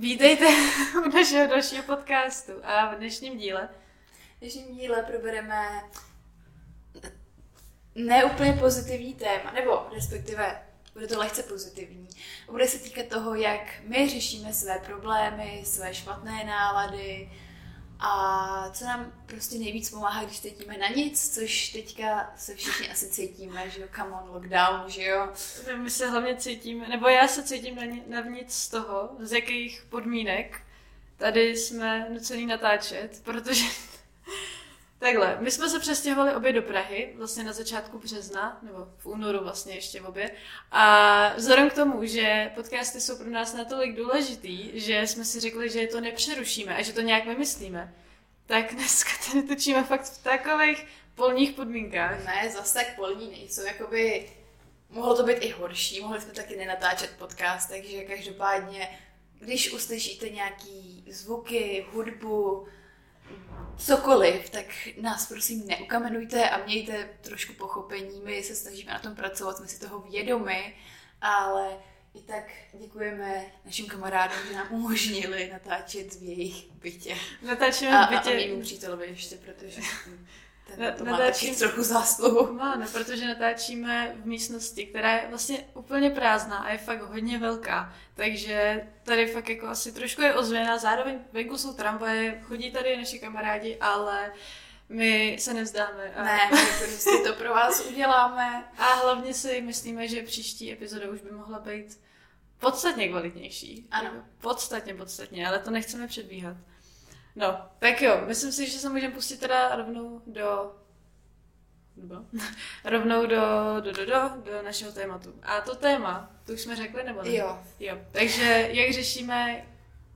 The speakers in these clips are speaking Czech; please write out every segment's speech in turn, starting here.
Vítejte u našeho dalšího podcastu a v dnešním díle. V dnešním díle probereme neúplně pozitivní téma, nebo respektive bude to lehce pozitivní. Bude se týkat toho, jak my řešíme své problémy, své špatné nálady, a co nám prostě nejvíc pomáhá, když cítíme na nic, což teďka se všichni asi cítíme, že jo, come on, lockdown, že jo. My se hlavně cítíme, nebo já se cítím na, na nic z toho, z jakých podmínek tady jsme nucený natáčet, protože Takhle, my jsme se přestěhovali obě do Prahy, vlastně na začátku března, nebo v únoru vlastně ještě obě. A vzhledem k tomu, že podcasty jsou pro nás natolik důležitý, že jsme si řekli, že to nepřerušíme a že to nějak vymyslíme, tak dneska tady točíme fakt v takových polních podmínkách. Ne, zase tak polní nejsou, jakoby mohlo to být i horší, mohli jsme taky nenatáčet podcast, takže každopádně, když uslyšíte nějaký zvuky, hudbu, cokoliv, tak nás prosím neukamenujte a mějte trošku pochopení. My se snažíme na tom pracovat, jsme si toho vědomi, ale i tak děkujeme našim kamarádům, že nám umožnili natáčet v jejich bytě. Natáčíme v bytě. A, a mému přítelovi ještě, protože ten to má taky trochu zásluhu. Má, no, protože natáčíme v místnosti, která je vlastně úplně prázdná a je fakt hodně velká. Takže tady fakt jako asi trošku je ozvěna, zároveň venku jsou tramvaje, chodí tady naši kamarádi, ale my se nevzdáme. A... Ne, prostě to pro vás uděláme. A hlavně si myslíme, že příští epizoda už by mohla být podstatně kvalitnější. Ano. Podstatně, podstatně, ale to nechceme předbíhat. No, tak jo, myslím si, že se můžeme pustit teda rovnou do rovnou do, do, do, do, do našeho tématu. A to téma, to už jsme řekli, nebo ne? Jo. jo. Takže jak řešíme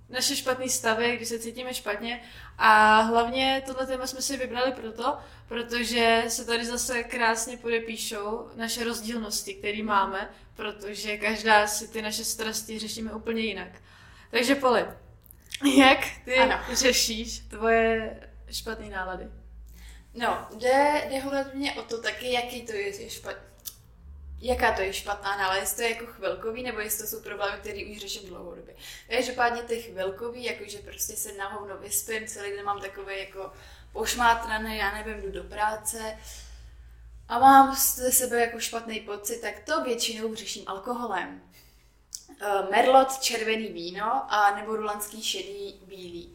naše špatné stavy, když se cítíme špatně. A hlavně tohle téma jsme si vybrali proto, protože se tady zase krásně podepíšou naše rozdílnosti, které máme, protože každá si ty naše strasti řešíme úplně jinak. Takže Poli, jak ty ano. řešíš tvoje špatné nálady? No, jde, jde hlavně o to taky, jaký to je, je špat... jaká to je špatná nálada, jestli to je jako chvilkový, nebo jestli to jsou problémy, které už řeším dlouhodobě. Každopádně ty chvilkový, jakože prostě se na hovno vyspím, celý den mám takové jako pošmátrané, já nevím, jdu do práce a mám ze sebe jako špatný pocit, tak to většinou řeším alkoholem. Eh, merlot, červený víno a nebo rulanský šedý bílý.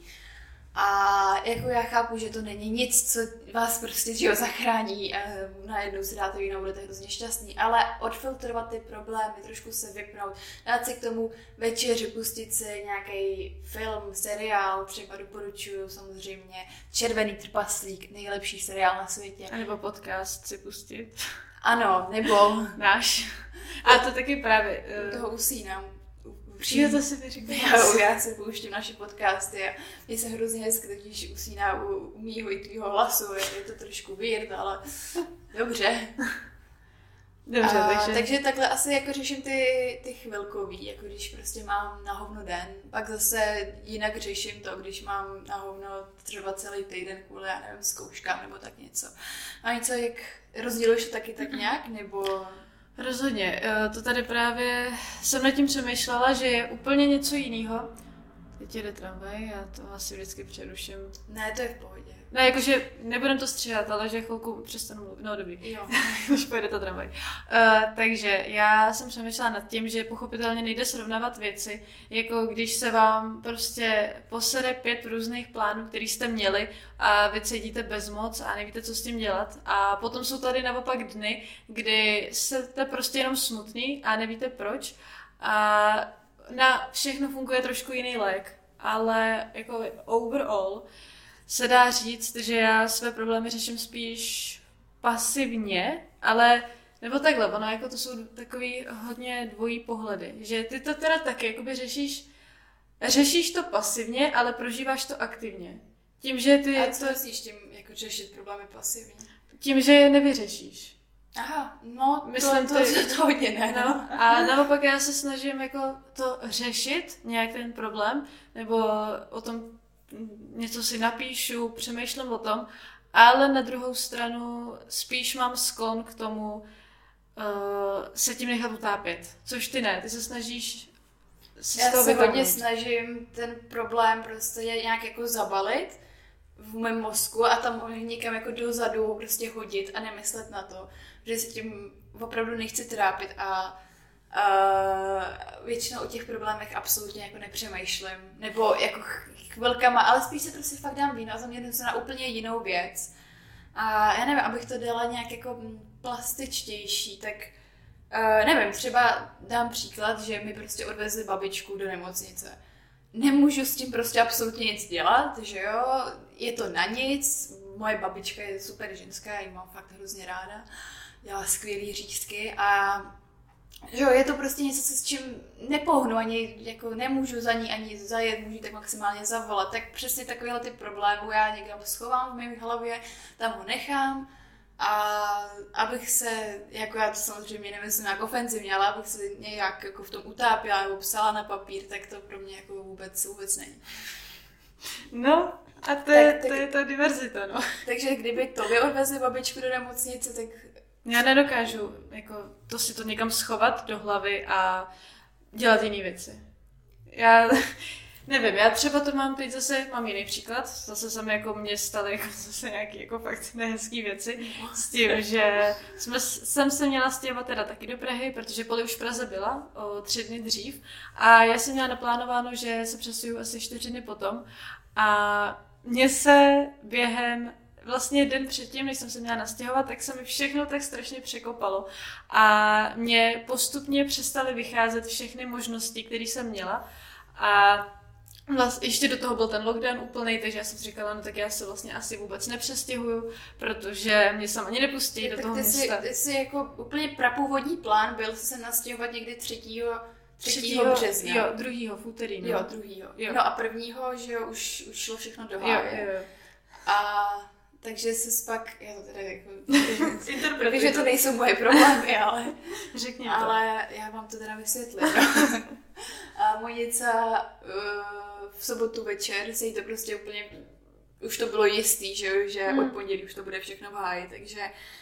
A jako já chápu, že to není nic, co vás prostě že jo, zachrání, eh, najednou si dáte víno, budete hrozně šťastný, ale odfiltrovat ty problémy, trošku se vypnout, dát si k tomu večeři, pustit si nějaký film, seriál, třeba doporučuju samozřejmě Červený trpaslík, nejlepší seriál na světě. A nebo podcast si pustit. Ano, nebo náš. A to taky právě. Uh... toho usínám. Přijde to si vyříkat. Já, já si pouštím naše podcasty a je se hrozně hezky, když usíná u, u mýho i tvýho hlasu. Je, je to trošku weird, ale dobře. Dobře, a, takže... takže takhle asi jako řeším ty, ty chvilkový, jako když prostě mám na hovno den. Pak zase jinak řeším to, když mám na hovno třeba celý týden kvůli, já nevím, zkouškám nebo tak něco. A něco, jak rozděluješ to taky tak nějak, nebo... Rozhodně. Eh, to tady právě jsem nad tím přemýšlela, že je úplně něco jiného. Teď jede tramvaj, já to asi vždycky přeruším. Ne, to je v pohodě. Ne, jakože nebudem to stříhat, ale že chvilku přestanu mluvit. No dobrý. Jo. Už pojede ta tramvaj. Uh, takže já jsem přemýšlela nad tím, že pochopitelně nejde srovnávat věci, jako když se vám prostě posede pět různých plánů, který jste měli a vy cítíte bezmoc a nevíte, co s tím dělat. A potom jsou tady naopak dny, kdy jste prostě jenom smutný a nevíte proč. A na všechno funguje trošku jiný lék, ale jako overall se dá říct, že já své problémy řeším spíš pasivně, ale nebo takhle, ono jako to jsou takový hodně dvojí pohledy, že ty to teda taky jakoby řešíš, řešíš to pasivně, ale prožíváš to aktivně. Tím, že ty... A co to... myslíš tím, jako řešit problémy pasivně? Tím, že je nevyřešíš. Aha, no, Myslím, to, to, to, to hodně ne. No. no. A naopak já se snažím jako to řešit, nějak ten problém, nebo o tom něco si napíšu, přemýšlím o tom, ale na druhou stranu spíš mám sklon k tomu uh, se tím nechat utápět. Což ty ne, ty se snažíš se Já se hodně snažím ten problém prostě nějak jako zabalit v mém mozku a tam někam jako dozadu prostě hodit a nemyslet na to, že se tím opravdu nechci trápit a Uh, většinou o těch problémech absolutně jako nepřemýšlím, nebo jako chvilkama, ale spíš se prostě fakt dám víno a zaměřím se na úplně jinou věc. A já nevím, abych to dala nějak jako plastičtější, tak uh, nevím, třeba dám příklad, že mi prostě odvezli babičku do nemocnice. Nemůžu s tím prostě absolutně nic dělat, že jo, je to na nic, moje babička je super ženská, já ji mám fakt hrozně ráda, dělá skvělý řízky a že jo, je to prostě něco, co s čím nepohnu, ani jako nemůžu za ní ani zajet, můžu tak maximálně zavolat. Tak přesně takovéhle ty problémy já někam schovám v mé hlavě, tam ho nechám a abych se, jako já to samozřejmě nemyslím jako ofenzivně, ale abych se nějak jako v tom utápila nebo psala na papír, tak to pro mě jako vůbec, vůbec není. No, a to, je, Tak- tak- to je ta diverzita, no. Takže kdyby tobě odvezli babičku do nemocnice, tak Já nedokážu jako to si to někam schovat do hlavy a dělat jiné věci. Já nevím, já třeba to mám teď zase, mám jiný příklad, zase se mi jako mě staly jako zase nějaký jako fakt nehezký věci s tím, že jsme, jsem se měla stěhovat teda taky do Prahy, protože Poli už v Praze byla o tři dny dřív. A já jsem měla naplánováno, že se přesuju asi čtyři dny potom. A mně se během vlastně den předtím, než jsem se měla nastěhovat, tak se mi všechno tak strašně překopalo. A mě postupně přestaly vycházet všechny možnosti, které jsem měla. A Vlastně, ještě do toho byl ten lockdown úplný, takže já jsem si říkala, no tak já se vlastně asi vůbec nepřestěhuju, protože mě sam ani nepustí do tak toho ty, jsi, města. ty jsi jako úplně prapůvodní plán byl se nastěhovat někdy 3. 3. 3. března. Jo, druhýho, v úterý. No. Jo, druhýho. Jo. No a prvního, že jo, už, už šlo všechno do jo, háje. jo. A takže se pak, já to teda jako, protože to nejsou moje problémy, ale, Řekni to. ale já vám to teda vysvětlím. A Monica uh, v sobotu večer se jí to prostě úplně už to bylo jistý, že, že Hmm. od pondělí už to bude všechno v háji, takže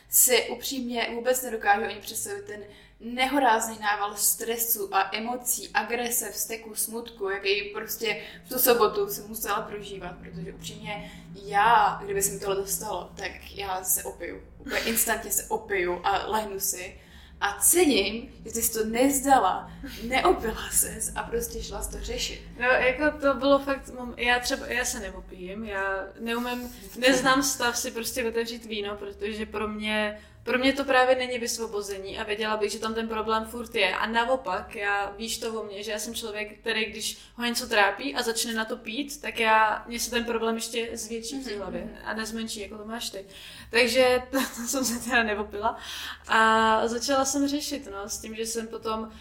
si upřímně vůbec nedokážu ani představit ten nehorázný nával stresu a emocí, agrese, vzteku, smutku, jaký prostě v tu sobotu jsem musela prožívat, protože upřímně já, kdyby se mi tohle dostalo, tak já se opiju. Úplně instantně se opiju a lehnu si a cením, že jsi to nezdala, neopila ses a prostě šla to řešit. No, jako to bylo fakt, já třeba, já se neopijím, já neumím, neznám stav si prostě otevřít víno, protože pro mě, pro mě to právě není vysvobození a věděla bych, že tam ten problém furt je. A naopak, já víš to o mně, že já jsem člověk, který když ho něco trápí a začne na to pít, tak já, mě se ten problém ještě zvětší v té Mhm, hlavě a nezmenší, jako to máš ty. Takže to, to jsem se teda neopila a začala jsem řešit, no, s tím, že jsem potom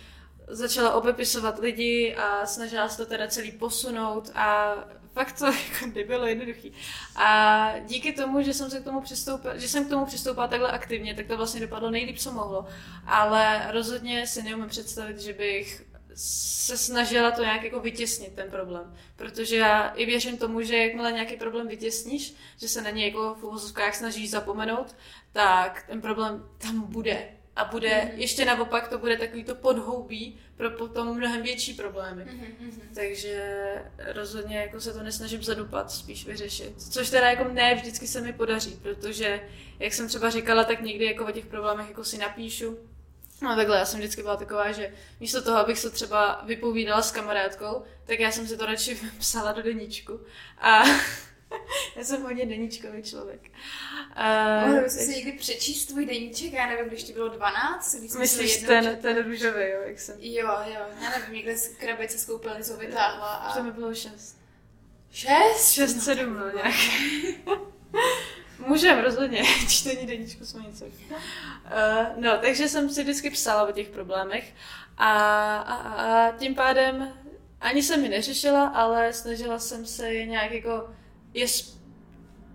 začala obepisovat lidi a snažila se to teda celý posunout a fakt to jako nebylo jednoduchý. A díky tomu, že jsem se k tomu přistoupila, že jsem k tomu přistoupila takhle aktivně, tak to vlastně dopadlo nejlíp, co mohlo. Ale rozhodně si neumím představit, že bych se snažila to nějak jako vytěsnit, ten problém. Protože já i věřím tomu, že jakmile nějaký problém vytěsníš, že se na něj jako v uvozovkách snažíš zapomenout, tak ten problém tam bude. A bude, Mhm. ještě naopak to bude takový to podhoubí pro potom mnohem větší problémy. Takže rozhodně jako se to nesnažím zadupat, spíš vyřešit. Což teda jako ne vždycky se mi podaří, protože jak jsem třeba říkala, tak někdy jako o těch problémech jako si napíšu. No takhle, já jsem vždycky byla taková, že místo toho, abych se třeba vypovídala s kamarádkou, tak já jsem si to radši psala do deníčku. A já jsem hodně deníčkový člověk. A, Mohla bys si někdy přečíst tvůj deníček, já nevím, když ti bylo 12, když jsme myslíš jednou ten, četli. ten růžový, jo, jak jsem. Jo, jo, já nevím, někde z krabice z koupelnice vytáhla To a... mi bylo šest. Šest? Šest, sedm, no nějak. Můžem, rozhodně. Čtení deníčku jsme něco. Uh, no, takže jsem si vždycky psala o těch problémech a, a, a tím pádem ani jsem je neřešila, ale snažila jsem se je nějak jako, je,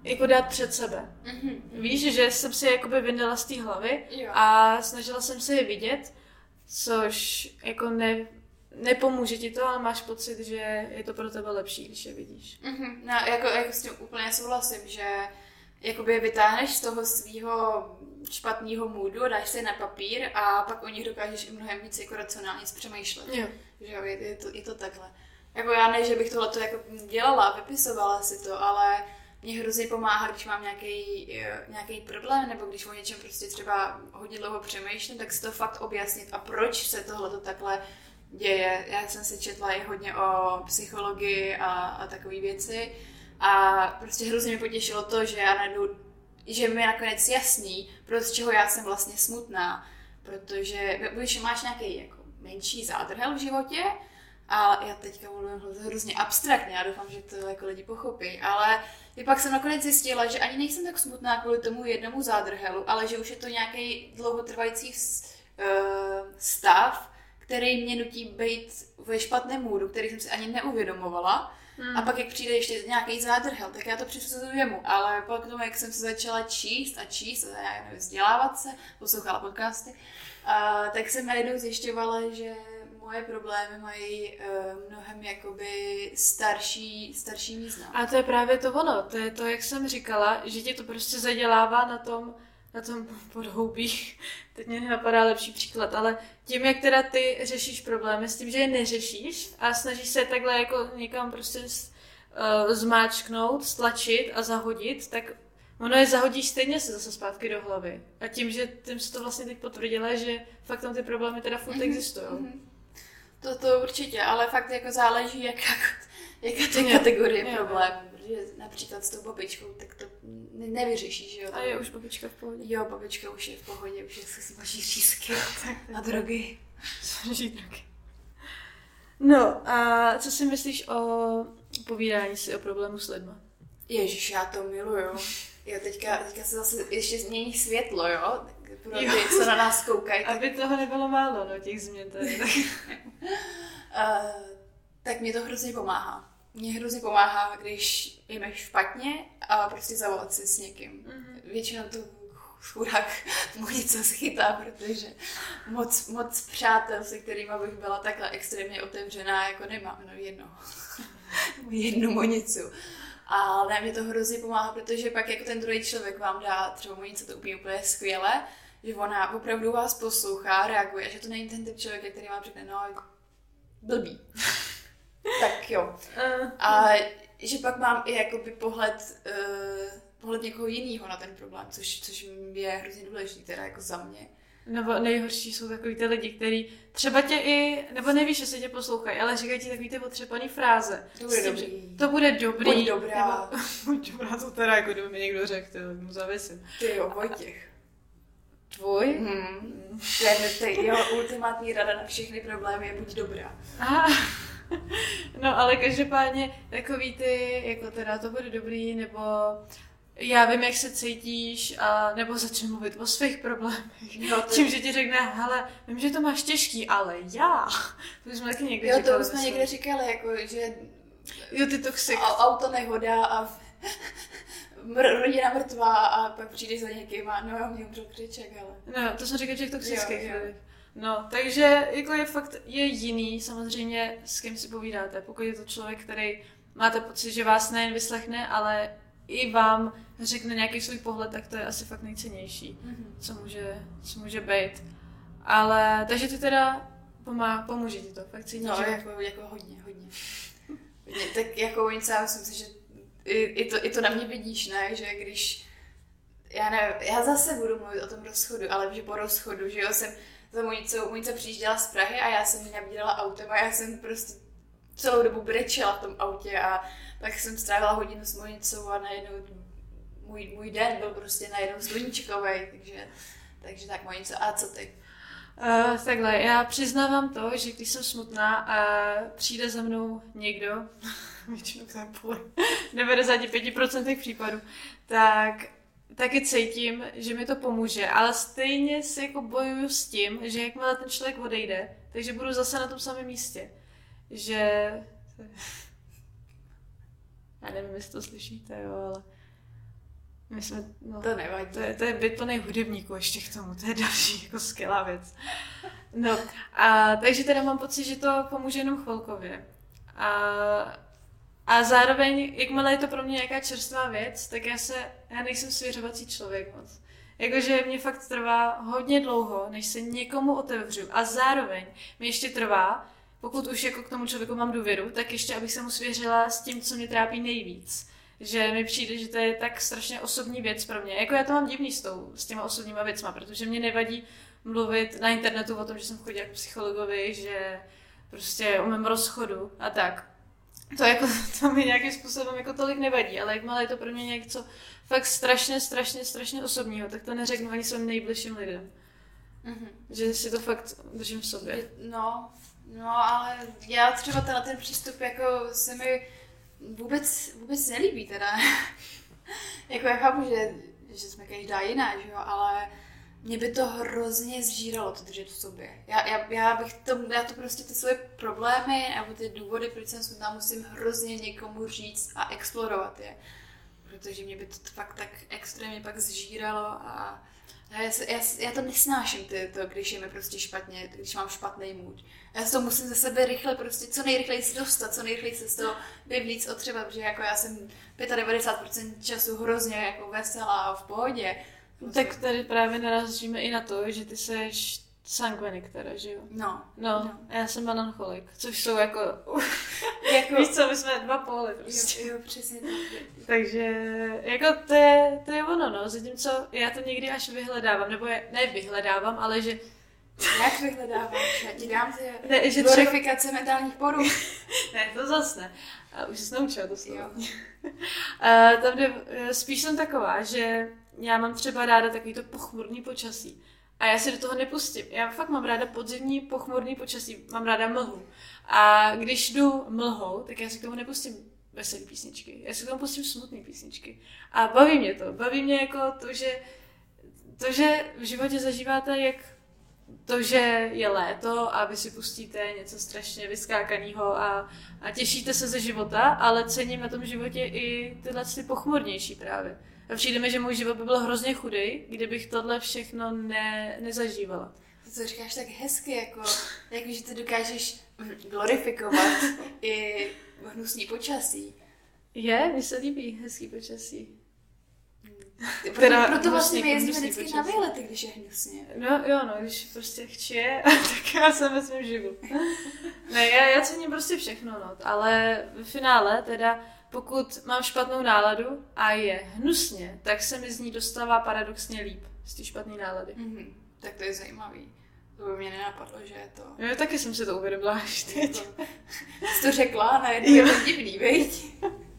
jako dát před sebe. Mhm. Víš, že jsem si je jakoby vyndala z té hlavy Jo. a snažila jsem se je vidět, což jako ne, nepomůže ti to, ale máš pocit, že je to pro tebe lepší, když je vidíš. Mhm, No, jako, jako s tím úplně souhlasím, že jakoby je vytáhneš z toho svého špatného můdu, dáš si na papír a pak o nich dokážeš i mnohem víc jako racionálně přemýšlet. Jo. Že jo, je, je, to, je to takhle. Jako já ne, že bych tohle jako dělala, vypisovala si to, ale mě hrozně pomáhá, když mám nějaký, nějaký problém, nebo když o něčem prostě třeba hodně dlouho přemýšlím, tak si to fakt objasnit a proč se tohle takhle děje. Já jsem si četla i hodně o psychologii a, a takové věci a prostě hrozně mi potěšilo to, že já najdu, že mi je nakonec jasný, proč čeho já jsem vlastně smutná, protože když máš nějaký jako menší zádrhel v životě, a já teďka mluvím hrozně abstraktně, já doufám, že to jako lidi pochopí, ale i pak jsem nakonec zjistila, že ani nejsem tak smutná kvůli tomu jednomu zádrhelu, ale že už je to nějaký dlouhotrvající eh, stav, který mě nutí být ve špatném můdu, který jsem si ani neuvědomovala. Hmm. A pak, jak přijde ještě nějaký zádrhel, tak já to přisuzuju jemu. Ale pak tomu, jak jsem se začala číst a číst, a já nevím, vzdělávat se, poslouchala podcasty, uh, tak jsem najednou zjišťovala, že moje problémy mají uh, mnohem jakoby starší, starší význam. A to je právě to ono, to je to, jak jsem říkala, že ti to prostě zadělává na tom, na tom podhoubí. Teď mě napadá lepší příklad, ale tím, jak teda ty řešíš problémy, s tím, že je neřešíš a snažíš se takhle jako někam prostě uh, zmáčknout, stlačit a zahodit, tak ono je zahodíš stejně se zase zpátky do hlavy. A tím, že tím se to vlastně teď potvrdila, že fakt tam ty problémy teda furt mm-hmm. existují. Mm-hmm. To, to určitě, ale fakt jako záleží, jaká, jaká to kategorie je, problémů. Protože například s tou babičkou, tak to nevyřešíš, jo. A je už babička v pohodě? Jo, babička už je v pohodě, už je se smaží řízky a drogy. Smaží drogy. No a co si myslíš o povídání si o problému s lidma? Ježíš, já to miluju. Jo, teďka, teďka se zase ještě změní světlo, jo? Jo. co na nás koukají. Tak... Aby toho nebylo málo, no, těch změn tady. uh, tak mě to hrozně pomáhá. Mě hrozně pomáhá, když je mi špatně a prostě zavolat si s někým. Mm-hmm. Většinou to chudák mu něco schytá, protože moc, moc přátel, se kterými bych byla takhle extrémně otevřená, jako nemám, no jedno. jednu monicu. Ale mě to hrozně pomáhá, protože pak jako ten druhý člověk vám dá třeba monicu to úplně, úplně skvěle, že ona opravdu vás poslouchá, reaguje, že to není ten typ člověka, který vám řekne, no, blbý. tak jo. Eh. A že pak mám i jakoby pohled, uh, pohled někoho jiného na ten problém, což, což je hrozně důležité, teda jako za mě. Nebo nejhorší jsou takový ty lidi, kteří třeba tě i, nebo nevíš, že se tě poslouchají, ale říkají ti takový ty potřepaný fráze. To bude tím, dobrý. To bude dobrý. Buď dobrá. Nebo, buď dobrá, to teda jako kdyby mi někdo řekl, to mu zavisím. Ty jo, Vojtěch. Tvůj? Hmm. To je jeho ultimátní rada na všechny problémy je buď dobrá. Aha. No ale každopádně takový ty, jako teda to bude dobrý, nebo já vím, jak se cítíš, a nebo začne mluvit o svých problémech. Jo, to... Tím, že ti řekne, hele, vím, že to máš těžký, ale já. To už jsme taky někde Jo, to už jsme někde říkali, jako, že jo, ty toxik. Auto nehoda a mr- rodina mrtvá a pak přijdeš za někým a no, mě umřel křiček, ale... No, to jsem říkal, že těch toxických jo, jo. No, takže jako je fakt je jiný samozřejmě, s kým si povídáte. Pokud je to člověk, který máte pocit, že vás nejen vyslechne, ale i vám řekne nějaký svůj pohled, tak to je asi fakt nejcennější, mm-hmm. co, může, co může být. Ale, takže ty teda pomá, pomůže ti to, fakt cítíš, No, že... jako, jako hodně, hodně. hodně. Tak jako oni já myslím si, že i, i, to, i to na mě vidíš, ne, že když já nevím, já zase budu mluvit o tom rozchodu, ale že po rozchodu, že jo, jsem za Monicou, Monica přijížděla z Prahy a já jsem ji nabídala autem a já jsem prostě celou dobu brečela v tom autě a pak jsem strávila hodinu s Monicou a najednou můj, můj den byl prostě najednou sluníčkový, takže, takže tak Monico, a co ty? Uh, takhle, já přiznávám to, že když jsem smutná a přijde za mnou někdo, většinou to je půl, 95% případů, tak taky cítím, že mi to pomůže, ale stejně si jako bojuju s tím, že jakmile ten člověk odejde, takže budu zase na tom samém místě. Že... Já nevím, jestli to slyšíte, jo, ale... My jsme, no, to nevadí. To je, to je byt plný hudebníků ještě k tomu, to je další jako skvělá věc. No, a takže teda mám pocit, že to pomůže jenom chvilkově. A a zároveň, jakmile je to pro mě nějaká čerstvá věc, tak já se, já nejsem svěřovací člověk moc. Jakože mě fakt trvá hodně dlouho, než se někomu otevřu. A zároveň mi ještě trvá, pokud už jako k tomu člověku mám důvěru, tak ještě abych se mu svěřila s tím, co mě trápí nejvíc. Že mi přijde, že to je tak strašně osobní věc pro mě. Jako já to mám divný s, tou, s těma osobníma věcma, protože mě nevadí mluvit na internetu o tom, že jsem chodila k psychologovi, že prostě umím rozchodu a tak. To, jako, to mi nějakým způsobem jako tolik nevadí, ale jakmile je to pro mě něco fakt strašně, strašně, strašně osobního, tak to neřeknu ani svým nejbližším lidem. Mm-hmm. Že si to fakt držím v sobě. No, no ale já třeba tenhle ten přístup jako se mi vůbec, vůbec nelíbí teda. jako já chápu, že, že jsme každá jiná, že jo, ale mě by to hrozně zžíralo to držet v sobě. Já, já, já bych to, já to prostě ty svoje problémy nebo ty důvody, proč jsem smutná, musím hrozně někomu říct a explorovat je. Protože mě by to fakt tak extrémně pak zžíralo a já, já, já to nesnáším, ty, to, když je mi prostě špatně, když mám špatný můd. Já to musím ze sebe rychle, prostě co nejrychleji si dostat, co nejrychleji se z toho vyvlíc otřeba, protože jako já jsem 95% času hrozně jako veselá a v pohodě tak tady právě narazíme i na to, že ty seš sangvinik teda, že jo? No. No, no. já jsem melancholik, což jsou jako, jako... Víš co, my jsme dva póly prostě. Jo, jo přesně tak. Takže, jako to je, to je ono, no, zatímco já to někdy až vyhledávám, nebo je, ne vyhledávám, ale že jak vyhledáváš? Já ti dám ty ne, že glorifikace třeba... mentálních porů. ne, to zase ne. A už jsi naučila to slovo. uh, tam jde, spíš jsem taková, že já mám třeba ráda takový to pochmurný počasí. A já si do toho nepustím. Já fakt mám ráda podzimní pochmurný počasí, mám ráda mlhu. A když jdu mlhou, tak já si k tomu nepustím veselé písničky. Já si k tomu pustím smutné písničky. A baví mě to. Baví mě jako to, že, to, že v životě zažíváte jak to, že je léto a vy si pustíte něco strašně vyskákaného a, a těšíte se ze života, ale cením na tom životě i tyhle ty pochmurnější právě. A přijde mi, že můj život by byl hrozně chudý, kdybych tohle všechno ne, nezažívala. To, co říkáš tak hezky, jako, jako že ty dokážeš glorifikovat i hnusný počasí. Je, mi se líbí hezký počasí. Proto, teda proto vlastně my jezdíme vždycky počasí. na výlety, když je hnusně. No jo, no, když prostě chčije, tak já jsem ve svém živu. ne, já, já cením prostě všechno, no, ale v finále teda pokud mám špatnou náladu a je hnusně, tak se mi z ní dostává paradoxně líp z té špatné nálady. Mm-hmm. Tak to je zajímavý. To by mě nenapadlo, že je to... Jo, taky jsem si to uvědomila až teď. To, jsi to řekla, najednou je to divný, viď?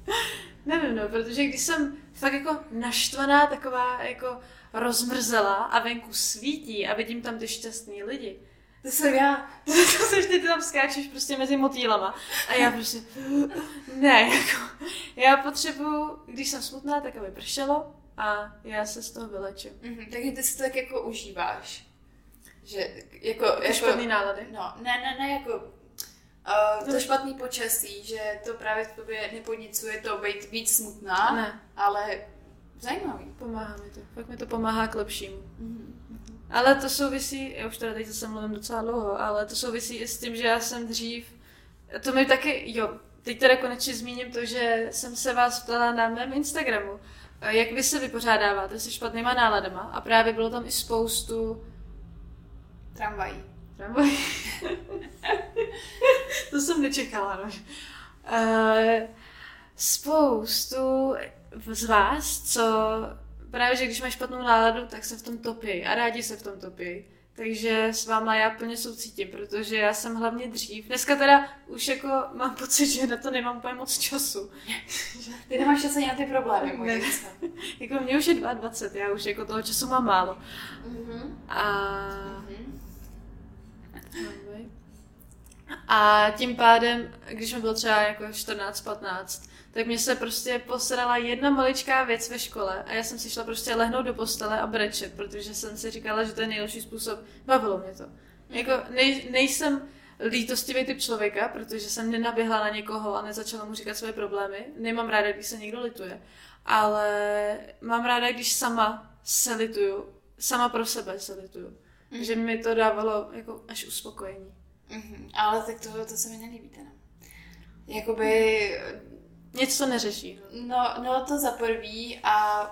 Nevím, no, protože když jsem fakt jako naštvaná, taková jako rozmrzela a venku svítí a vidím tam ty šťastný lidi, to jsem já. to seš ty, ty tam skáčeš prostě mezi motýlama. A já prostě, ne, jako, já potřebuju, když jsem smutná, tak aby pršelo a já se z toho vyleču. Mm-hmm, takže ty si to tak jako užíváš. Že jako, jako špatný nálady? No, ne, ne, ne, jako uh, to špatný počasí, že to právě v tobě nepodnicuje to být víc smutná, ne. ale zajímavý. Pomáhá mi to, fakt mi to pomáhá k lepšímu. Mm-hmm. Ale to souvisí, já už teda teď zase mluvím docela dlouho, ale to souvisí i s tím, že já jsem dřív, to mi taky, jo, teď teda konečně zmíním to, že jsem se vás ptala na mém Instagramu, jak vy se vypořádáváte se špatnýma náladama a právě bylo tam i spoustu tramvají. Tramvají. to jsem nečekala, no. Uh, spoustu z vás, co právě, že když máš špatnou náladu, tak se v tom topí a rádi se v tom topí. Takže s váma já plně soucítím, protože já jsem hlavně dřív. Dneska teda už jako mám pocit, že na to nemám úplně moc času. Ty nemáš čas ani na ty problémy, můj Jako mě už je 22, já už jako toho času mám málo. Mm-hmm. A... Mm-hmm. A tím pádem, když mi bylo třeba jako 14-15, tak mě se prostě posrala jedna maličká věc ve škole a já jsem si šla prostě lehnout do postele a brečet, protože jsem si říkala, že to je nejlepší způsob. Bavilo mě to. Jako nej, nejsem lítostivý typ člověka, protože jsem nenaběhla na někoho a nezačala mu říkat své problémy. Nemám ráda, když se někdo lituje. Ale mám ráda, když sama se lituju. Sama pro sebe se lituju. Mm. Že mi to dávalo jako až uspokojení. Mm-hmm. Ale tak to, to se mi nelíbí teda. Jakoby nic to neřeší. No, no to za prvý a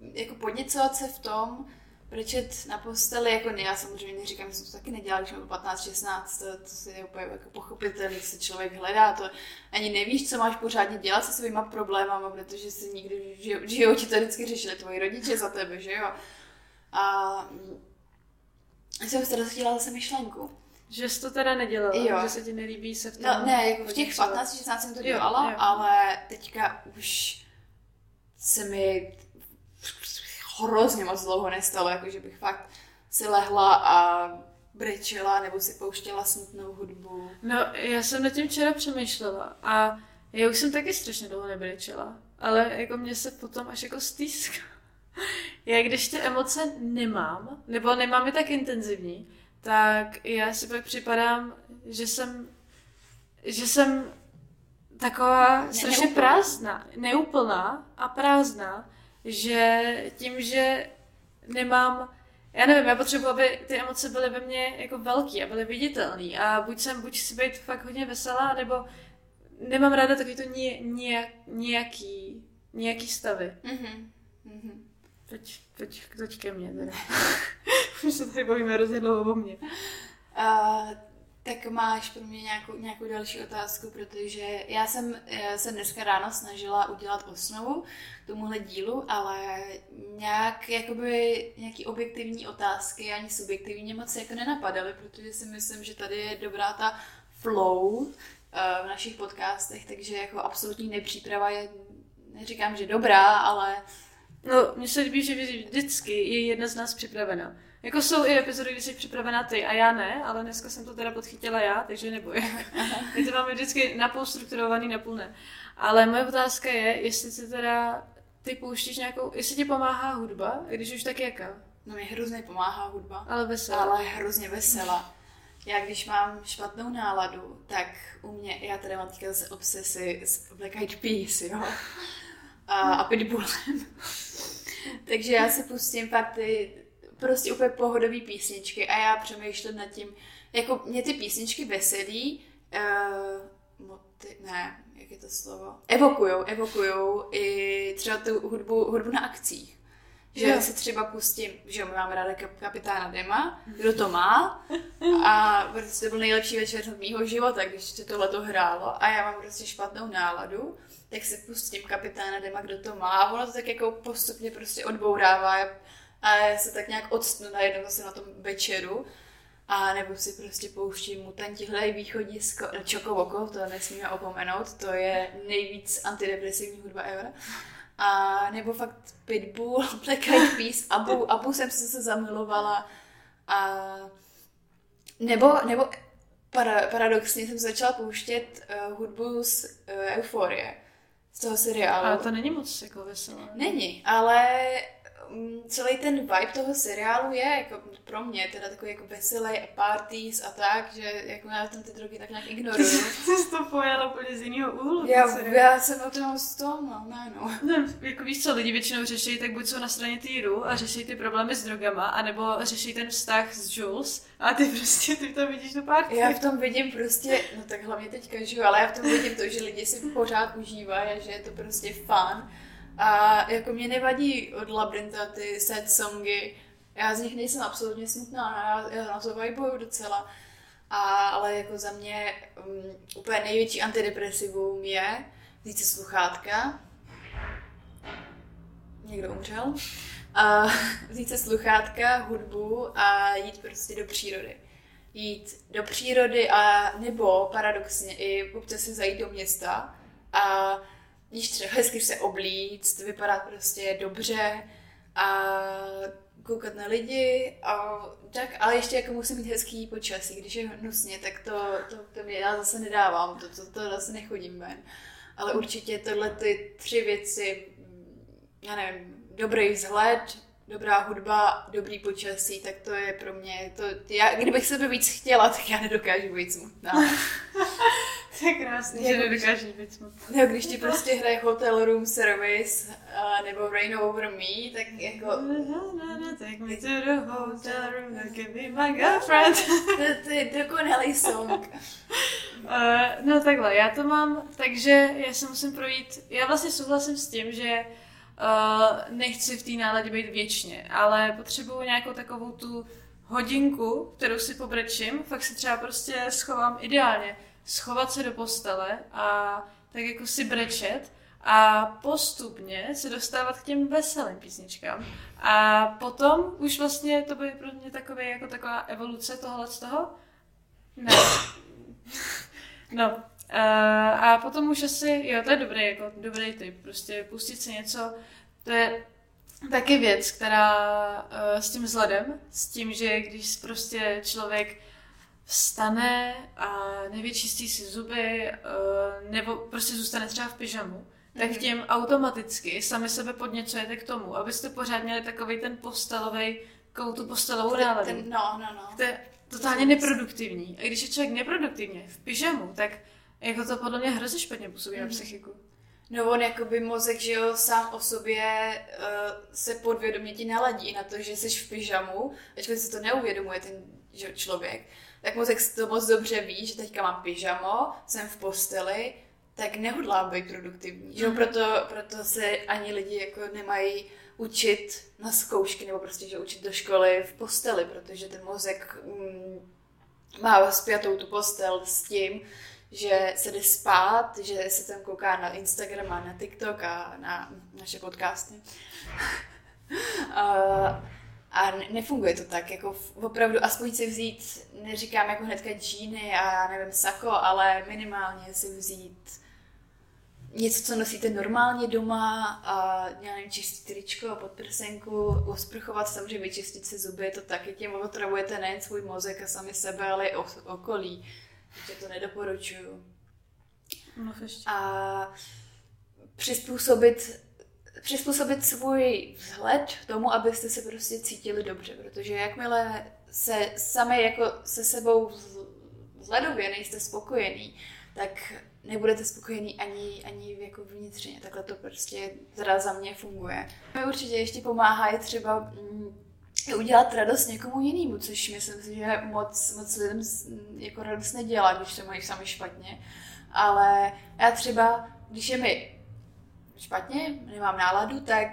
jako podněcovat se v tom, brečet na posteli, jako ne, já samozřejmě neříkám, že jsem to taky nedělala, když mám 15-16, to, to si je úplně jako pochopitelný, se člověk hledá, to ani nevíš, co máš pořádně dělat se svýma problémama, protože si nikdy v životě to vždycky řešili tvoji rodiče za tebe, že jo. A jsem se rozdělala zase myšlenku. Že jsi to teda nedělala, Jo. že se ti nelíbí se v tom No ne, jako v těch pokračovat. 15, 16 jsem to Jo, dělala, jo. ale teďka už se mi hrozně moc dlouho nestalo, jako že bych fakt si lehla a brečela nebo si pouštěla smutnou hudbu. No, já jsem nad tím včera přemýšlela a já už jsem taky strašně dlouho nebrečela, ale jako mě se potom až jako stýská. Já když ty emoce nemám, nebo nemám je tak intenzivní, tak já si pak připadám, že jsem, že jsem taková Ne- strašně neúplná. prázdná, neúplná a prázdná, že tím, že nemám já nevím, já potřebuji, aby ty emoce byly ve mně jako velký a byly viditelný a buď jsem, buď si být fakt hodně veselá, nebo nemám ráda takový to ně, nějak, nějaký, nějaký stavy. Mhm. Mhm. Teď, teď, teď ke mně teda. Už se tady bavíme hrozně dlouho o mně. A, tak máš pro mě nějakou, nějakou další otázku, protože já jsem eh, se dneska ráno snažila udělat osnovu k tomuhle dílu, ale nějak, jakoby, nějaký objektivní otázky ani subjektivní moc jako nenapadaly, protože si myslím, že tady je dobrá ta flow eh, v našich podcastech, takže jako absolutní nepříprava je, neříkám, že dobrá, ale No, mně se líbí, že vždycky je jedna z nás připravena. Jako jsou i epizody, kdy jsi připravená ty a já ne, ale dneska jsem to teda podchytila já, takže neboj. My to máme vždycky napůl strukturovaný, napůl ne. Ale moje otázka je, jestli si teda ty pouštíš nějakou, jestli ti pomáhá hudba, když už tak jaká, no mi hrozně pomáhá hudba. ale veselá. ale hrozně veselá. Já když mám špatnou náladu, tak u mě, já tady mám teďka zase obsesy s Black Eyed Peas, jo, a, a Pitbullem. Takže já si pustím fakt ty prostě úplně pohodové písničky a já přemýšlím nad tím, jako mě ty písničky veselí, uh, moti, ne, jak je to slovo, evokujou, evokujou i třeba tu hudbu, hudbu na akcích. Že Jo. si třeba pustím, že jo, my máme ráda kap- kapitána Dema, kdo to má, a prostě to byl nejlepší večer mýho života, když se tohle to hrálo. A já mám prostě špatnou náladu, tak si pustím kapitána Dema, kdo to má. A ono to tak jako postupně prostě odbourává. A já se tak nějak odstnu najednou zase na tom večeru. A nebo si prostě pouštím mutanti hledají východisko, no, Čokovoko, to nesmíme opomenout, to je nejvíc antidepresivní hudba ever. A nebo fakt Pitbull, Black Eyed Peas, Abu, Abu jsem se zamilovala. A nebo, nebo para, paradoxně jsem začala pouštět uh, hudbu z uh, Euforie, z toho seriálu. Ale to není moc jako veselé. Není, ale celý ten vibe toho seriálu je jako pro mě teda takový jako veselý a parties a tak, že jako já tam ty drogy tak nějak Ty ignoruju. jsi to pojala úplně z jiného úhlu. já, já jsem o tom z toho, no, ne, no. Ne, jako víš, co lidi většinou řeší, tak buď jsou na straně týru a řeší ty problémy s drogama, anebo řeší ten vztah s Jules a ty prostě, ty to vidíš na párty. Já v tom vidím prostě, no tak hlavně teďka, že jo, ale já v tom vidím to, že lidi si pořád užívají a že je to prostě fun. A jako mě nevadí od Labrinta ty sad songy, já z nich nejsem absolutně smutná, já, já na to vibuju docela. A, ale jako za mě um, úplně největší antidepresivum je si sluchátka. Někdo umřel. A si sluchátka, hudbu a jít prostě do přírody. Jít do přírody a nebo paradoxně i občas si zajít do města a víš třeba hezky se oblíct, vypadat prostě dobře a koukat na lidi a tak, ale ještě jako musí mít hezký počasí, když je hnusně, tak to, to, to mě já zase nedávám, to, to, to zase nechodím ven. Ale určitě tohle ty tři věci, já nevím, dobrý vzhled, dobrá hudba, dobrý počasí, tak to je pro mě, to, já, kdybych sebe víc chtěla, tak já nedokážu být smutná. To je krásný, že nedokážeš být smutný. No, když ti prostě hraje Hotel Room Service uh, nebo Rain Over Me, tak jako Take me to the hotel room, now give me my girlfriend. to, to je dokonalý song. Uh, no takhle, já to mám, takže já se musím projít, já vlastně souhlasím s tím, že uh, nechci v té náladě být věčně, ale potřebuju nějakou takovou tu hodinku, kterou si pobrečím, fakt si třeba prostě schovám ideálně, schovat se do postele a tak jako si brečet a postupně se dostávat k těm veselým písničkám. A potom už vlastně to bude pro mě takové, jako taková evoluce tohle z toho. Ne. no. Uh, a potom už asi, jo, to je dobrý, jako dobrý typ, prostě pustit si něco, to je taky věc, která uh, s tím vzhledem, s tím, že když prostě člověk vstane a nevyčistí si zuby, uh, nebo prostě zůstane třeba v pyžamu, tak mhm. tím automaticky sami sebe podněcujete k tomu, abyste pořád měli takový ten postelový, takovou tu postelovou náladu. Ten, no, no, no. To je totálně neproduktivní. A když je člověk neproduktivně v pyžamu, tak jako to podle mě hrozně špatně působí mm. na mhm. psychiku. No on jakoby mozek, že jo, sám o sobě uh, se podvědomě ti naladí na to, že jsi v pyžamu, ačkoliv si to neuvědomuje ten že, člověk, tak mozek to moc dobře ví, že teďka mám pyžamo, jsem v posteli, tak nehodlám být produktivní. Že? Mm-hmm. Proto, proto se ani lidi jako nemají učit na zkoušky nebo prostě, že učit do školy v posteli, protože ten mozek mm, má spjatou tu postel s tím, že se jde spát, že se tam kouká na Instagram a na TikTok a na naše podcasty. a, a nefunguje to tak, jako opravdu aspoň si vzít, neříkám jako hnedka džíny a nevím, sako, ale minimálně si vzít něco, co nosíte normálně doma a já nevím, čistit tričko, podprsenku, osprchovat, samozřejmě vyčistit si zuby, to taky tím otravujete nejen svůj mozek a sami sebe, ale i okolí. Takže to nedoporučuju. No, a přizpůsobit přizpůsobit svůj vzhled tomu, abyste se prostě cítili dobře, protože jakmile se sami jako se sebou vzhledově nejste spokojený, tak nebudete spokojený ani, ani jako vnitřně. Takhle to prostě teda za mě funguje. Mi určitě ještě pomáhá je třeba mm, udělat radost někomu jinému, což myslím si, že moc, moc lidem jako radost nedělá, když se mají sami špatně. Ale já třeba, když je mi špatně, nemám náladu, tak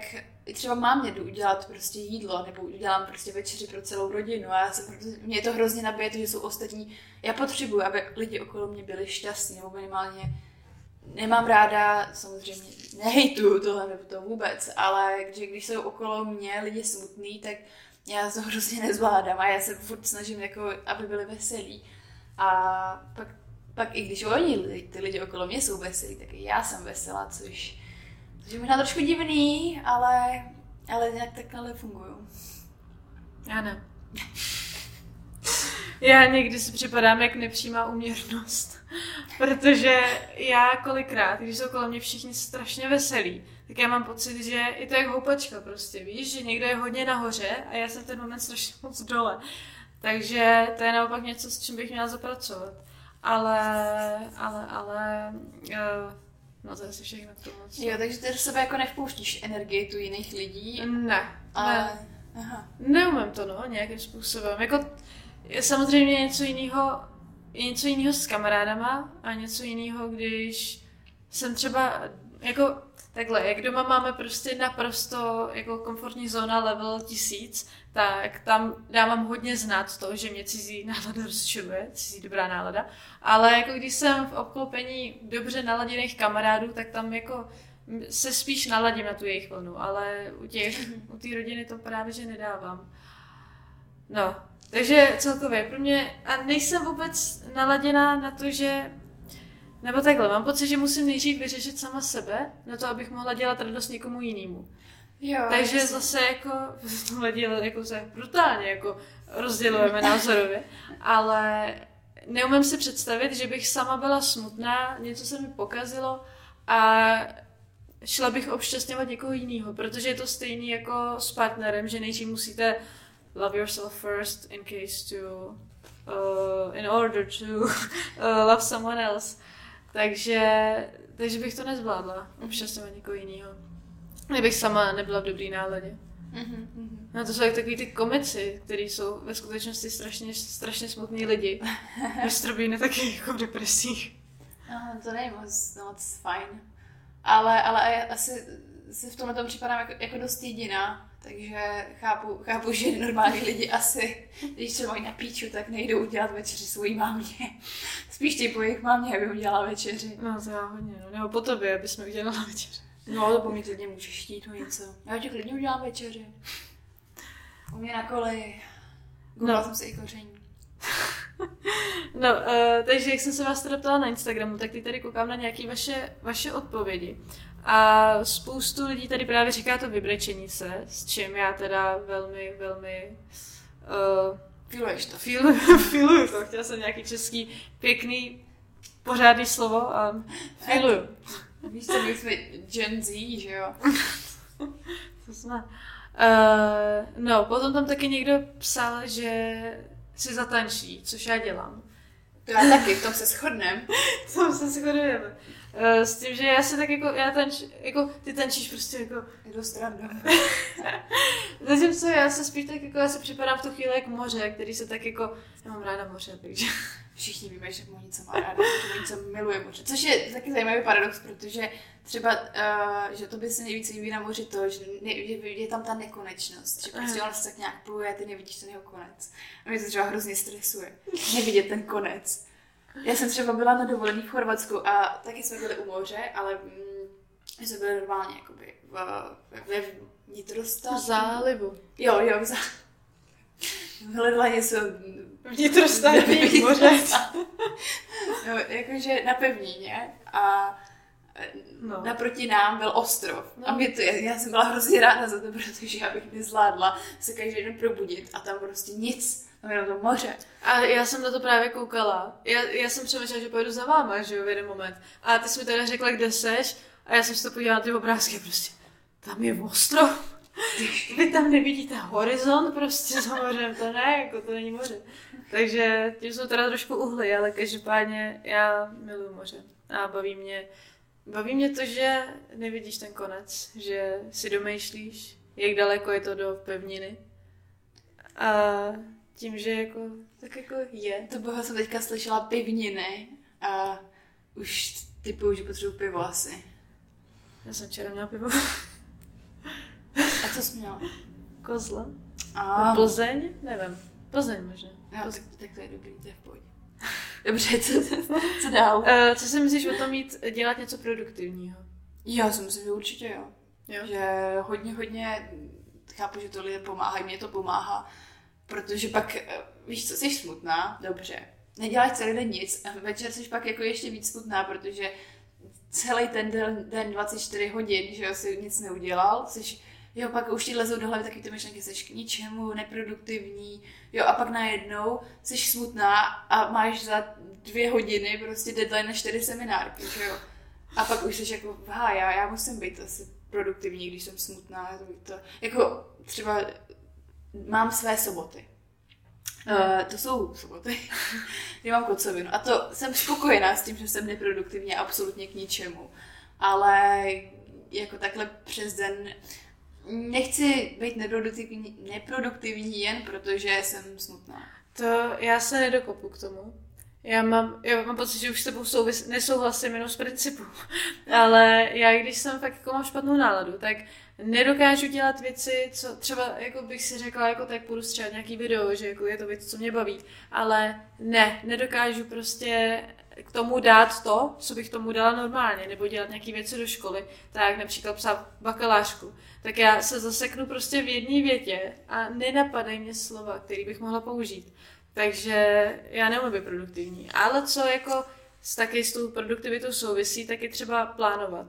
i třeba mámě jdu udělat prostě jídlo, nebo udělám prostě večeři pro celou rodinu a já jsem, mě je to hrozně nabije, že jsou ostatní. Já potřebuji, aby lidi okolo mě byli šťastní, nebo minimálně nemám ráda, samozřejmě nehejtu tohle nebo to vůbec, ale že když jsou okolo mě lidi smutný, tak já to hrozně nezvládám a já se furt snažím, jako, aby byli veselí. A pak, pak i když oni, ty lidi okolo mě jsou veselí, tak i já jsem veselá, což je možná trošku divný, ale, ale nějak takhle funguju. Já ne. Já někdy si připadám jak nepřímá uměrnost, protože já kolikrát, když jsou kolem mě všichni strašně veselí, tak já mám pocit, že je to jak houpačka prostě, víš, že někdo je hodně nahoře a já jsem ten moment strašně moc dole. Takže to je naopak něco, s čím bych měla zapracovat. Ale, ale, ale, uh, No to je asi všechno k tomu. Jo, takže ty do sebe jako nevpouštíš energii tu jiných lidí? Ne. Ale... Ne. Aha. Neumím to, no, nějakým způsobem. Jako, je samozřejmě něco jiného, něco jiného s kamarádama a něco jiného, když jsem třeba, jako takhle, jak doma máme prostě naprosto jako komfortní zóna level tisíc, tak tam dávám hodně znát to, že mě cizí nálada rozčiluje, cizí dobrá nálada, ale jako když jsem v obklopení dobře naladěných kamarádů, tak tam jako se spíš naladím na tu jejich vlnu, ale u těch, u té rodiny to právě, že nedávám. No, takže celkově pro mě, a nejsem vůbec naladěná na to, že nebo takhle, mám pocit, že musím nejdřív vyřešit sama sebe, na to, abych mohla dělat radost někomu jinému. Jo, Takže jasný. zase jako tohle díle jako se brutálně jako rozdělujeme názorově, ale neumím si představit, že bych sama byla smutná, něco se mi pokazilo a šla bych obšťastňovat někoho jiného, protože je to stejný jako s partnerem, že nejdřív musíte love yourself first in case to uh, in order to uh, love someone else. Takže, takže bych to nezvládla, obšťastňovat někoho jiného. Kdybych sama nebyla v dobrý náladě. Mm-hmm. No to jsou jak takový ty komici, kteří jsou ve skutečnosti strašně, strašně smutní lidi. Mistr taky jako v depresích. No, to není moc, moc fajn. Ale, ale asi se v tomhle tom připadám jako, jako dost jediná, takže chápu, chápu, že normální lidi asi, když třeba mají na píču, tak nejdou udělat večeři svojí mámě. Spíš ty po jejich mámě, aby udělala večeři. No to já hodně, no. Nebo po tobě, aby jsme udělala večeři. No, to po mě klidně můžeš chtít to něco. Já ti klidně udělám večeři. U mě na koleji. No. jsem si i koření. No, uh, takže jak jsem se vás teda ptala na Instagramu, tak teď tady koukám na nějaké vaše, vaše odpovědi. A spoustu lidí tady právě říká to vybrečení se, s čím já teda velmi, velmi uh, Filuješ to. filuju, filuju to. Chtěla jsem nějaký český pěkný pořádný slovo a filuju. Víš co, my jsme Gen Z, že jo? To jsme. Uh, no, potom tam taky někdo psal, že si zatančí, což já dělám. To já taky, v tom se shodnem. Tam se shodujeme. Uh, s tím, že já se tak jako, já tanč, jako, ty tančíš prostě jako, Je dost random. zatímco já se spíš tak jako, já se připadám v tu chvíli jako moře, který se tak jako, já mám ráda moře, takže. Všichni víme, že Monica má ráda, že Monica miluje moře. Což je taky zajímavý paradox, protože třeba, uh, že to by se nejvíc líbí na moři to, že ne, je, je tam ta nekonečnost, že prostě on se tak nějak pluje, ty nevidíš ten jeho konec. A mě to třeba hrozně stresuje, nevidět ten konec. Já jsem třeba byla na dovolení v Chorvatsku a taky jsme byli u moře, ale mm, my jsme byli normálně jakoby v, ve vnitrostátě. Zálivu. Jo, jo, v zá... Hledala něco Vnitrostátní moře. No, jakože na pevnině a No. naproti nám byl ostrov. No. A mě to, já, já jsem byla hrozně ráda za to, protože já bych nezvládla se každý den probudit a tam prostě nic, tam jenom to moře. A já jsem na to právě koukala. Já, já jsem přemýšlela, že pojedu za váma, že jo, v jeden moment. A ty jsi mi teda řekla, kde seš. A já jsem si to podívala na ty obrázky prostě, tam je ostrov. Vy tam nevidíte horizont prostě za mořem, to ne, jako to není moře. Takže tím jsou teda trošku uhly, ale každopádně já miluji moře. A baví mě, baví mě to, že nevidíš ten konec, že si domýšlíš, jak daleko je to do pevniny. A tím, že jako, tak jako je. To boha jsem teďka slyšela pivniny a už typuju, že potřebuji pivo asi. Já jsem včera měla pivo. A co jsi měla? Kozla. A, Plzeň? Nevím. Plzeň možná. jo, tak, tak to je dobrý, to je v pohodě. Dobře, co, co dál? Uh, co si myslíš o tom mít, dělat něco produktivního? Já si myslím, že určitě jo. Jo? Že hodně, hodně chápu, že to lidem pomáhá, i mě to pomáhá, protože pak, eh, víš co, jsi smutná, dobře, neděláš celý den nic večer jsi pak jako ještě víc smutná, protože celý ten den, den 24 hodin, že jo, nic neudělal, jsi, jo, pak už ti lezou do hlavy taky ty myšlenky, jsi k ničemu, neproduktivní, jo, a pak najednou jsi smutná a máš za dvě hodiny prostě deadline na čtyři seminárky, že jo. A pak už jsi jako, ha, já, já musím být asi produktivní, když jsem smutná. To, to, jako třeba mám své soboty. Uh, to jsou soboty, kdy mám kocovinu. A to jsem spokojená s tím, že jsem neproduktivní absolutně k ničemu. Ale jako takhle přes den nechci být neproduktivní, neproduktivní jen protože jsem smutná. To já se nedokopu k tomu. Já mám, já mám pocit, že už s tebou souvis, nesouhlasím jenom z principu. Ale já, když jsem fakt jako mám špatnou náladu, tak nedokážu dělat věci, co třeba jako bych si řekla, jako tak půjdu střelat nějaký video, že jako je to věc, co mě baví. Ale ne, nedokážu prostě k tomu dát to, co bych tomu dala normálně, nebo dělat nějaké věci do školy, tak například psát bakalářku, tak já se zaseknu prostě v jedné větě a nenapadají mě slova, které bych mohla použít. Takže já neumím být produktivní. Ale co jako s taky s tou produktivitou souvisí, tak je třeba plánovat.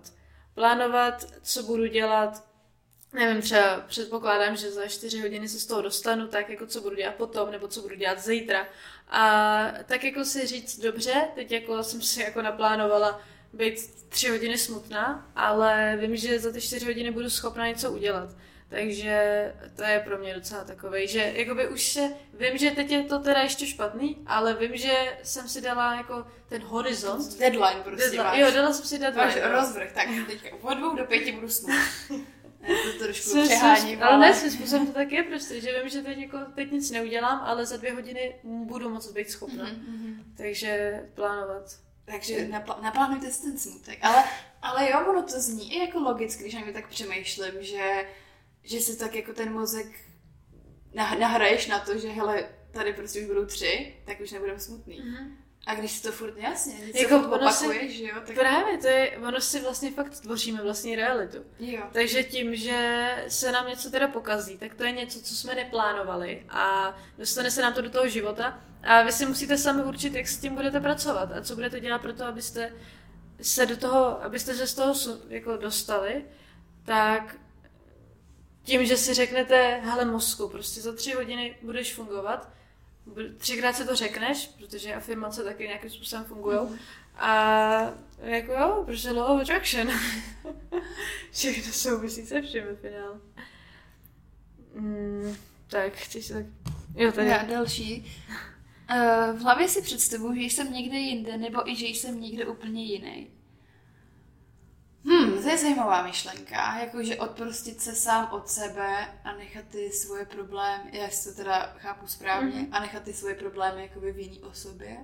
Plánovat, co budu dělat, nevím, třeba předpokládám, že za 4 hodiny se z toho dostanu, tak jako co budu dělat potom, nebo co budu dělat zítra. A tak jako si říct, dobře, teď jako jsem si jako naplánovala být 3 hodiny smutná, ale vím, že za ty 4 hodiny budu schopna něco udělat. Takže to je pro mě docela takový, že jakoby už se, vím, že teď je to teda ještě špatný, ale vím, že jsem si dala jako ten horizont. Deadline prostě Deadline. máš. Jo, dala jsem si deadline. Máš jo. rozvrh, tak teďka od dvou do pěti budu smutná. To trošku přeháním, způsobem- ale ne, svým způsobem to tak je prostě, že vím, že teď, jako, teď nic neudělám, ale za dvě hodiny budu moc být schopna. Mhm, mhm. Takže plánovat. Takže napl- naplánujte si ten smutek. Ale Ale jo, ono to zní i jako logicky, když na mě tak přemýšlím, že, že si tak jako ten mozek nah- nahraješ na to, že hele, tady prostě už budou tři, tak už nebudeme smutný. Mm-hmm. A když si to furt jasně, když jako se furt opakuješ, že jo, tak... Právě, to je, ono si vlastně fakt tvoříme vlastní realitu. Jo. Takže tím, že se nám něco teda pokazí, tak to je něco, co jsme neplánovali a dostane se nám to do toho života a vy si musíte sami určit, jak s tím budete pracovat a co budete dělat pro to, abyste se do toho, abyste se z toho jako dostali, tak tím, že si řeknete, hele mozku, prostě za tři hodiny budeš fungovat, třikrát se to řekneš, protože afirmace taky nějakým způsobem fungují. Mm. A jako jo, protože law of attraction. Všechno souvisí se všem ve finále. Mm, tak, chceš tak... Jo, tady. Já další. Uh, v hlavě si představuji, že jsem někde jinde, nebo i že jsem někde úplně jiný. Hmm, to je zajímavá myšlenka, jakože odprostit se sám od sebe a nechat ty svoje problémy, já si to teda chápu správně, mm-hmm. a nechat ty svoje problémy jakoby v jiný osobě.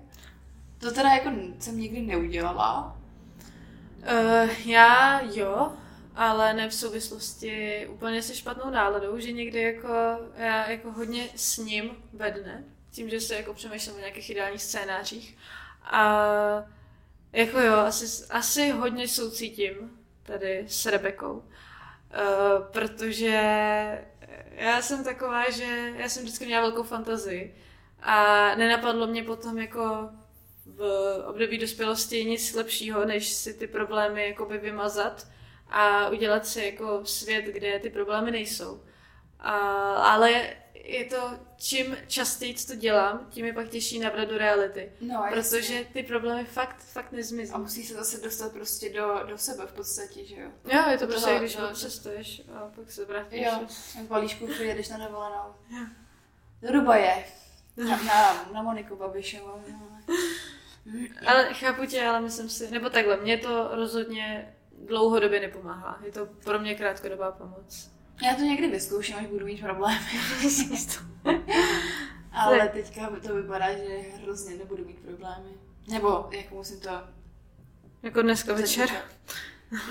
To teda jako jsem nikdy neudělala. Uh, já jo, ale ne v souvislosti úplně se špatnou náladou, že někdy jako já jako hodně s ním ve dne, tím, že se jako přemýšlím o nějakých ideálních scénářích. A jako jo, asi, asi hodně soucítím tady s Rebekou, uh, protože já jsem taková, že já jsem vždycky měla velkou fantazii a nenapadlo mě potom jako v období dospělosti nic lepšího, než si ty problémy jakoby vymazat a udělat si jako svět, kde ty problémy nejsou. A, ale je to, čím častěji to dělám, tím je pak těžší navrat do reality. No, protože jasně. ty problémy fakt, fakt nezmizí. A musí se zase dostat prostě do, do sebe v podstatě, že jo? Jo, je to prostě, když no, cestuješ a pak se vrátíš. Jo, v balíčku přijedeš na dovolenou. Jo. Do Dubaje. Na, na, na Moniku Babišovou. Ale chápu tě, ale myslím si, nebo takhle, mě to rozhodně dlouhodobě nepomáhá. Je to pro mě krátkodobá pomoc. Já to někdy vyzkouším, až budu mít problémy. Ale teďka to vypadá, že hrozně nebudu mít problémy. Nebo jako musím to... Jako dneska večer?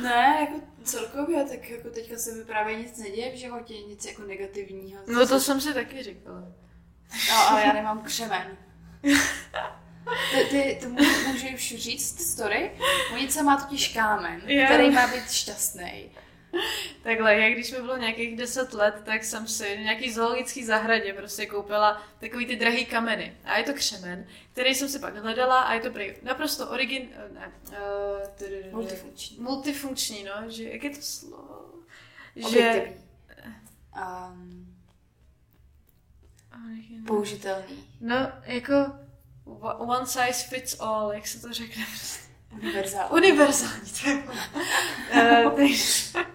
Ne, jako celkově, tak jako teďka se mi právě nic neděje v životě, nic jako negativního. No to jsem si taky říkala. No, ale já nemám křemen. Ty, ty, to můžu už říct story? Monice má totiž kámen, yeah. který má být šťastný. Takhle, jak když mi bylo nějakých 10 let, tak jsem si v nějaký zoologický zahradě prostě koupila takový ty drahý kameny. A je to křemen, který jsem si pak hledala a je to prý naprosto origin... Ne, uh, multifunkční. Multifunkční, no, že, jak je to slovo? Že... Um, použitelný. No, jako one size fits all, jak se to řekne prostě. Univerzální. Univerzální, uh,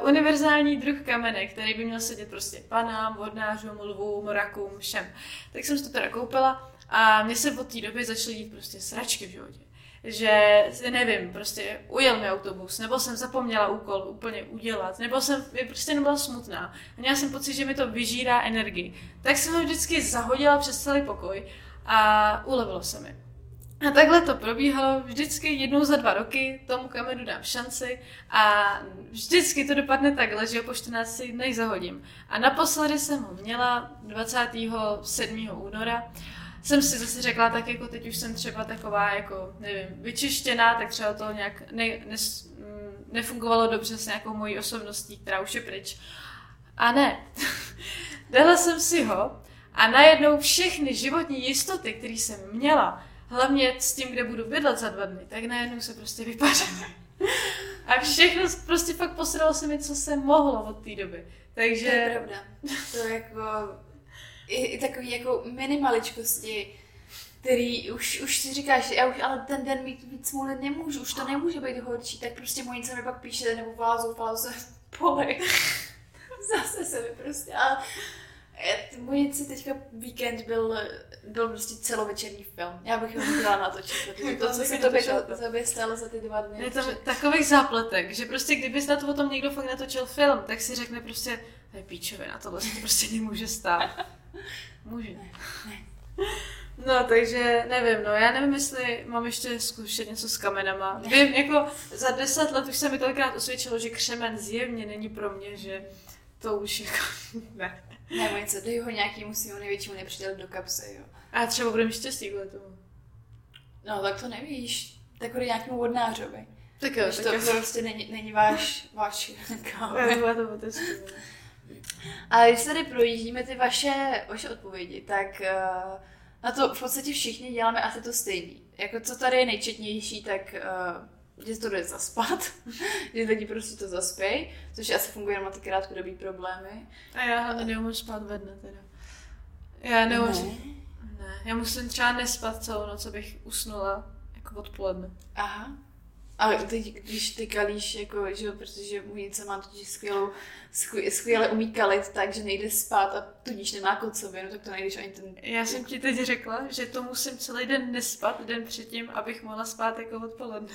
uh, univerzální druh kamene, který by měl sedět prostě panám, vodnářům, lvům, rakům, všem. Tak jsem si to teda koupila a mně se od té doby začaly dít prostě sračky v životě. Že, nevím, prostě ujel mi autobus, nebo jsem zapomněla úkol úplně udělat, nebo jsem prostě nebyla smutná. A měla jsem pocit, že mi to vyžírá energii. Tak jsem ho vždycky zahodila přes celý pokoj a ulevilo se mi. A takhle to probíhalo vždycky jednou za dva roky, tomu kamenu dám šanci a vždycky to dopadne takhle, že ho po 14 dnech zahodím. A naposledy jsem ho měla 27. února. Jsem si zase řekla, tak jako teď už jsem třeba taková, jako, nevím, vyčištěná, tak třeba to nějak ne, ne, mm, nefungovalo dobře s nějakou mojí osobností, která už je pryč. A ne, dala jsem si ho a najednou všechny životní jistoty, které jsem měla, hlavně s tím, kde budu bydlet za dva dny, tak najednou se prostě vypaříme. A všechno prostě fakt posralo se mi, co se mohlo od té doby. Takže... To je pravda. To je jako... I, i takový jako minimaličkosti, který už, už si říkáš, já už ale ten den mít víc smůly nemůžu, už to nemůže být horší, tak prostě mojí mi pak píše, nebo volá zoufala se pole. Zase se mi prostě, ale Mojici teďka víkend byl, byl prostě celovečerní film. Já bych ho chtěla natočit, protože to, co se to by stalo za ty dva dny. Je to takových zápletek, že prostě kdyby na to o tom někdo fakt natočil film, tak si řekne prostě, to je píčovina, tohle se to prostě nemůže stát. Může. Ne, ne. No, takže nevím, no, já nevím, jestli mám ještě zkušet něco s kamenama. Vím, jako za deset let už se mi tolikrát osvědčilo, že křemen zjevně není pro mě, že to už jako, ne. Nebo něco, dej ho nějakýmu svýmu největšímu nepříteli do kapsy, jo. A třeba budeme štěstí kvůli tomu. No, tak to nevíš. Tak bude nějakému vodnářovi. Tak jo, tak to jo. prostě není, není váš, váš to otázka. Ale když tady projíždíme ty vaše, vaše odpovědi, tak uh, na to v podstatě všichni děláme asi to stejný. Jako co tady je nejčetnější, tak uh, že to jde zaspat, že lidi prostě to zaspějí, což asi funguje jenom na ty krátkodobý problémy. A já hlavně neumím spát ve dne teda. Já neumím. Ne. Ne, já musím třeba nespat celou noc, abych usnula jako odpoledne. Aha. Ale teď, když ty kalíš, jako, že jo, protože můjnice má totiž skvělou, skvěle, umí kalit, takže nejde spát a tudíž nemá kocovinu, tak to nejdeš ani ten... Já jsem ti teď řekla, že to musím celý den nespat, den předtím, abych mohla spát jako odpoledne.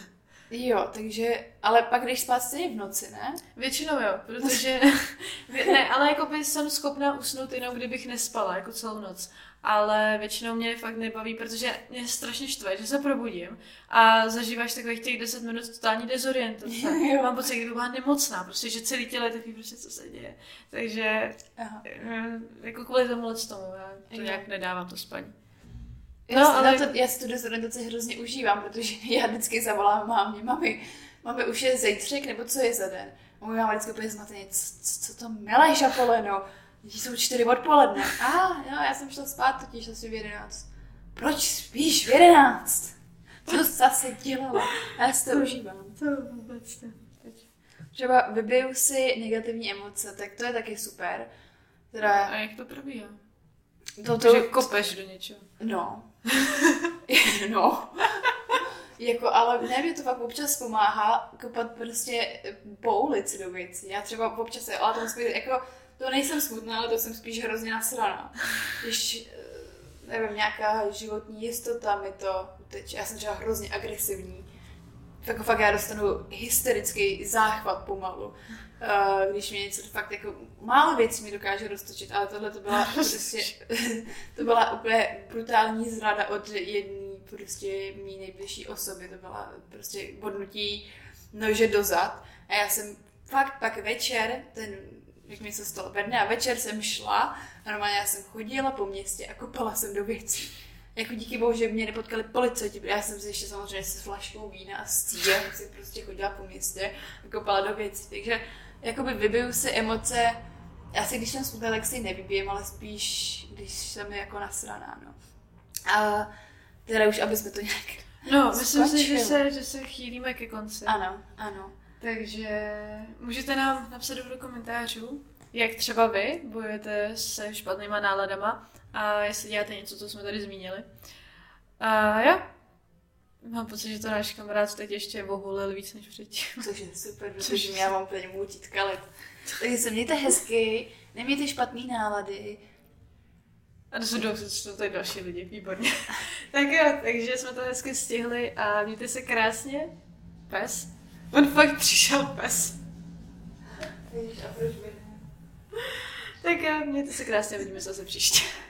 Jo, takže, ale pak jdeš spát stejně v noci, ne? Většinou jo, protože, ne, ale jako by jsem schopná usnout jenom, kdybych nespala, jako celou noc. Ale většinou mě fakt nebaví, protože mě strašně štve, že se probudím a zažíváš takových těch 10 minut totální dezorientace. Jo. Mám pocit, kdyby byla nemocná, prostě, že celý tělo je takový, prostě, co se děje. Takže Aha. eh, jako kvůli tomu tomu, já to Jo. nějak nedávám to spaní. Já, No, no, ale- to, já si tu dezorientaci hrozně užívám, protože já vždycky zavolám mámě, mami, mami, už je zítřek, nebo co je za den? A můj máma vždycky úplně zmateně, co, co, co to meleš, Apoleno? Děti jsou čtyři odpoledne. A, ah, jo, já jsem šla spát totiž asi v jedenáct. Proč spíš v jedenáct? Co zase dělala? Já si to užívám. To vůbec ne. Třeba vybiju si negativní emoce, tak to je taky super. Teda, A jak to probíhá? to, To, že to, kopeš do něčeho. No. no. jako, ale ne, mě to fakt občas pomáhá kopat prostě po ulici do věcí. Já třeba občas, ale to spíš, jako, to nejsem smutná, ale to jsem spíš hrozně nasraná. Když, eh, nevím, nějaká životní jistota mi to teď, já jsem třeba hrozně agresivní. Jako fakt já dostanu hysterický záchvat pomalu. Uh, když mě něco fakt jako málo věcí mi dokáže roztočit, ale tohle to byla prostě, to byla úplně brutální zrada od jedné prostě mý nejbližší osoby, to byla prostě bodnutí nože dozad a já jsem fakt pak večer, ten, jak mi se stalo ve dne a večer jsem šla a normálně já jsem chodila po městě a kopala jsem do věcí. Jako díky bohu, že mě nepotkali policajti, já jsem si ještě samozřejmě se flaškou vína a s cílem si prostě chodila po městě a kopala do věcí. Takže jakoby vybiju si emoce, asi když jsem smutná, tak si nevybijem, ale spíš, když jsem jako nasraná, no. A teda už, aby jsme to nějak... No, myslím si, že se, že se chýlíme ke konci. Ano, ano. Takže můžete nám napsat do komentářů, jak třeba vy bojujete se špatnýma náladama a jestli děláte něco, co jsme tady zmínili. A jo, mám pocit, že to náš kamarád teď ještě vohulil víc než předtím. Což je super, protože já mám úplně můtit kalit. Takže se mějte hezky, nemějte špatný nálady. A to jsou, jsou tady další lidi, výborně. tak jo, takže jsme to hezky stihli a mějte se krásně. Pes. On fakt přišel pes. Tak jo, mějte se krásně, vidíme se zase příště.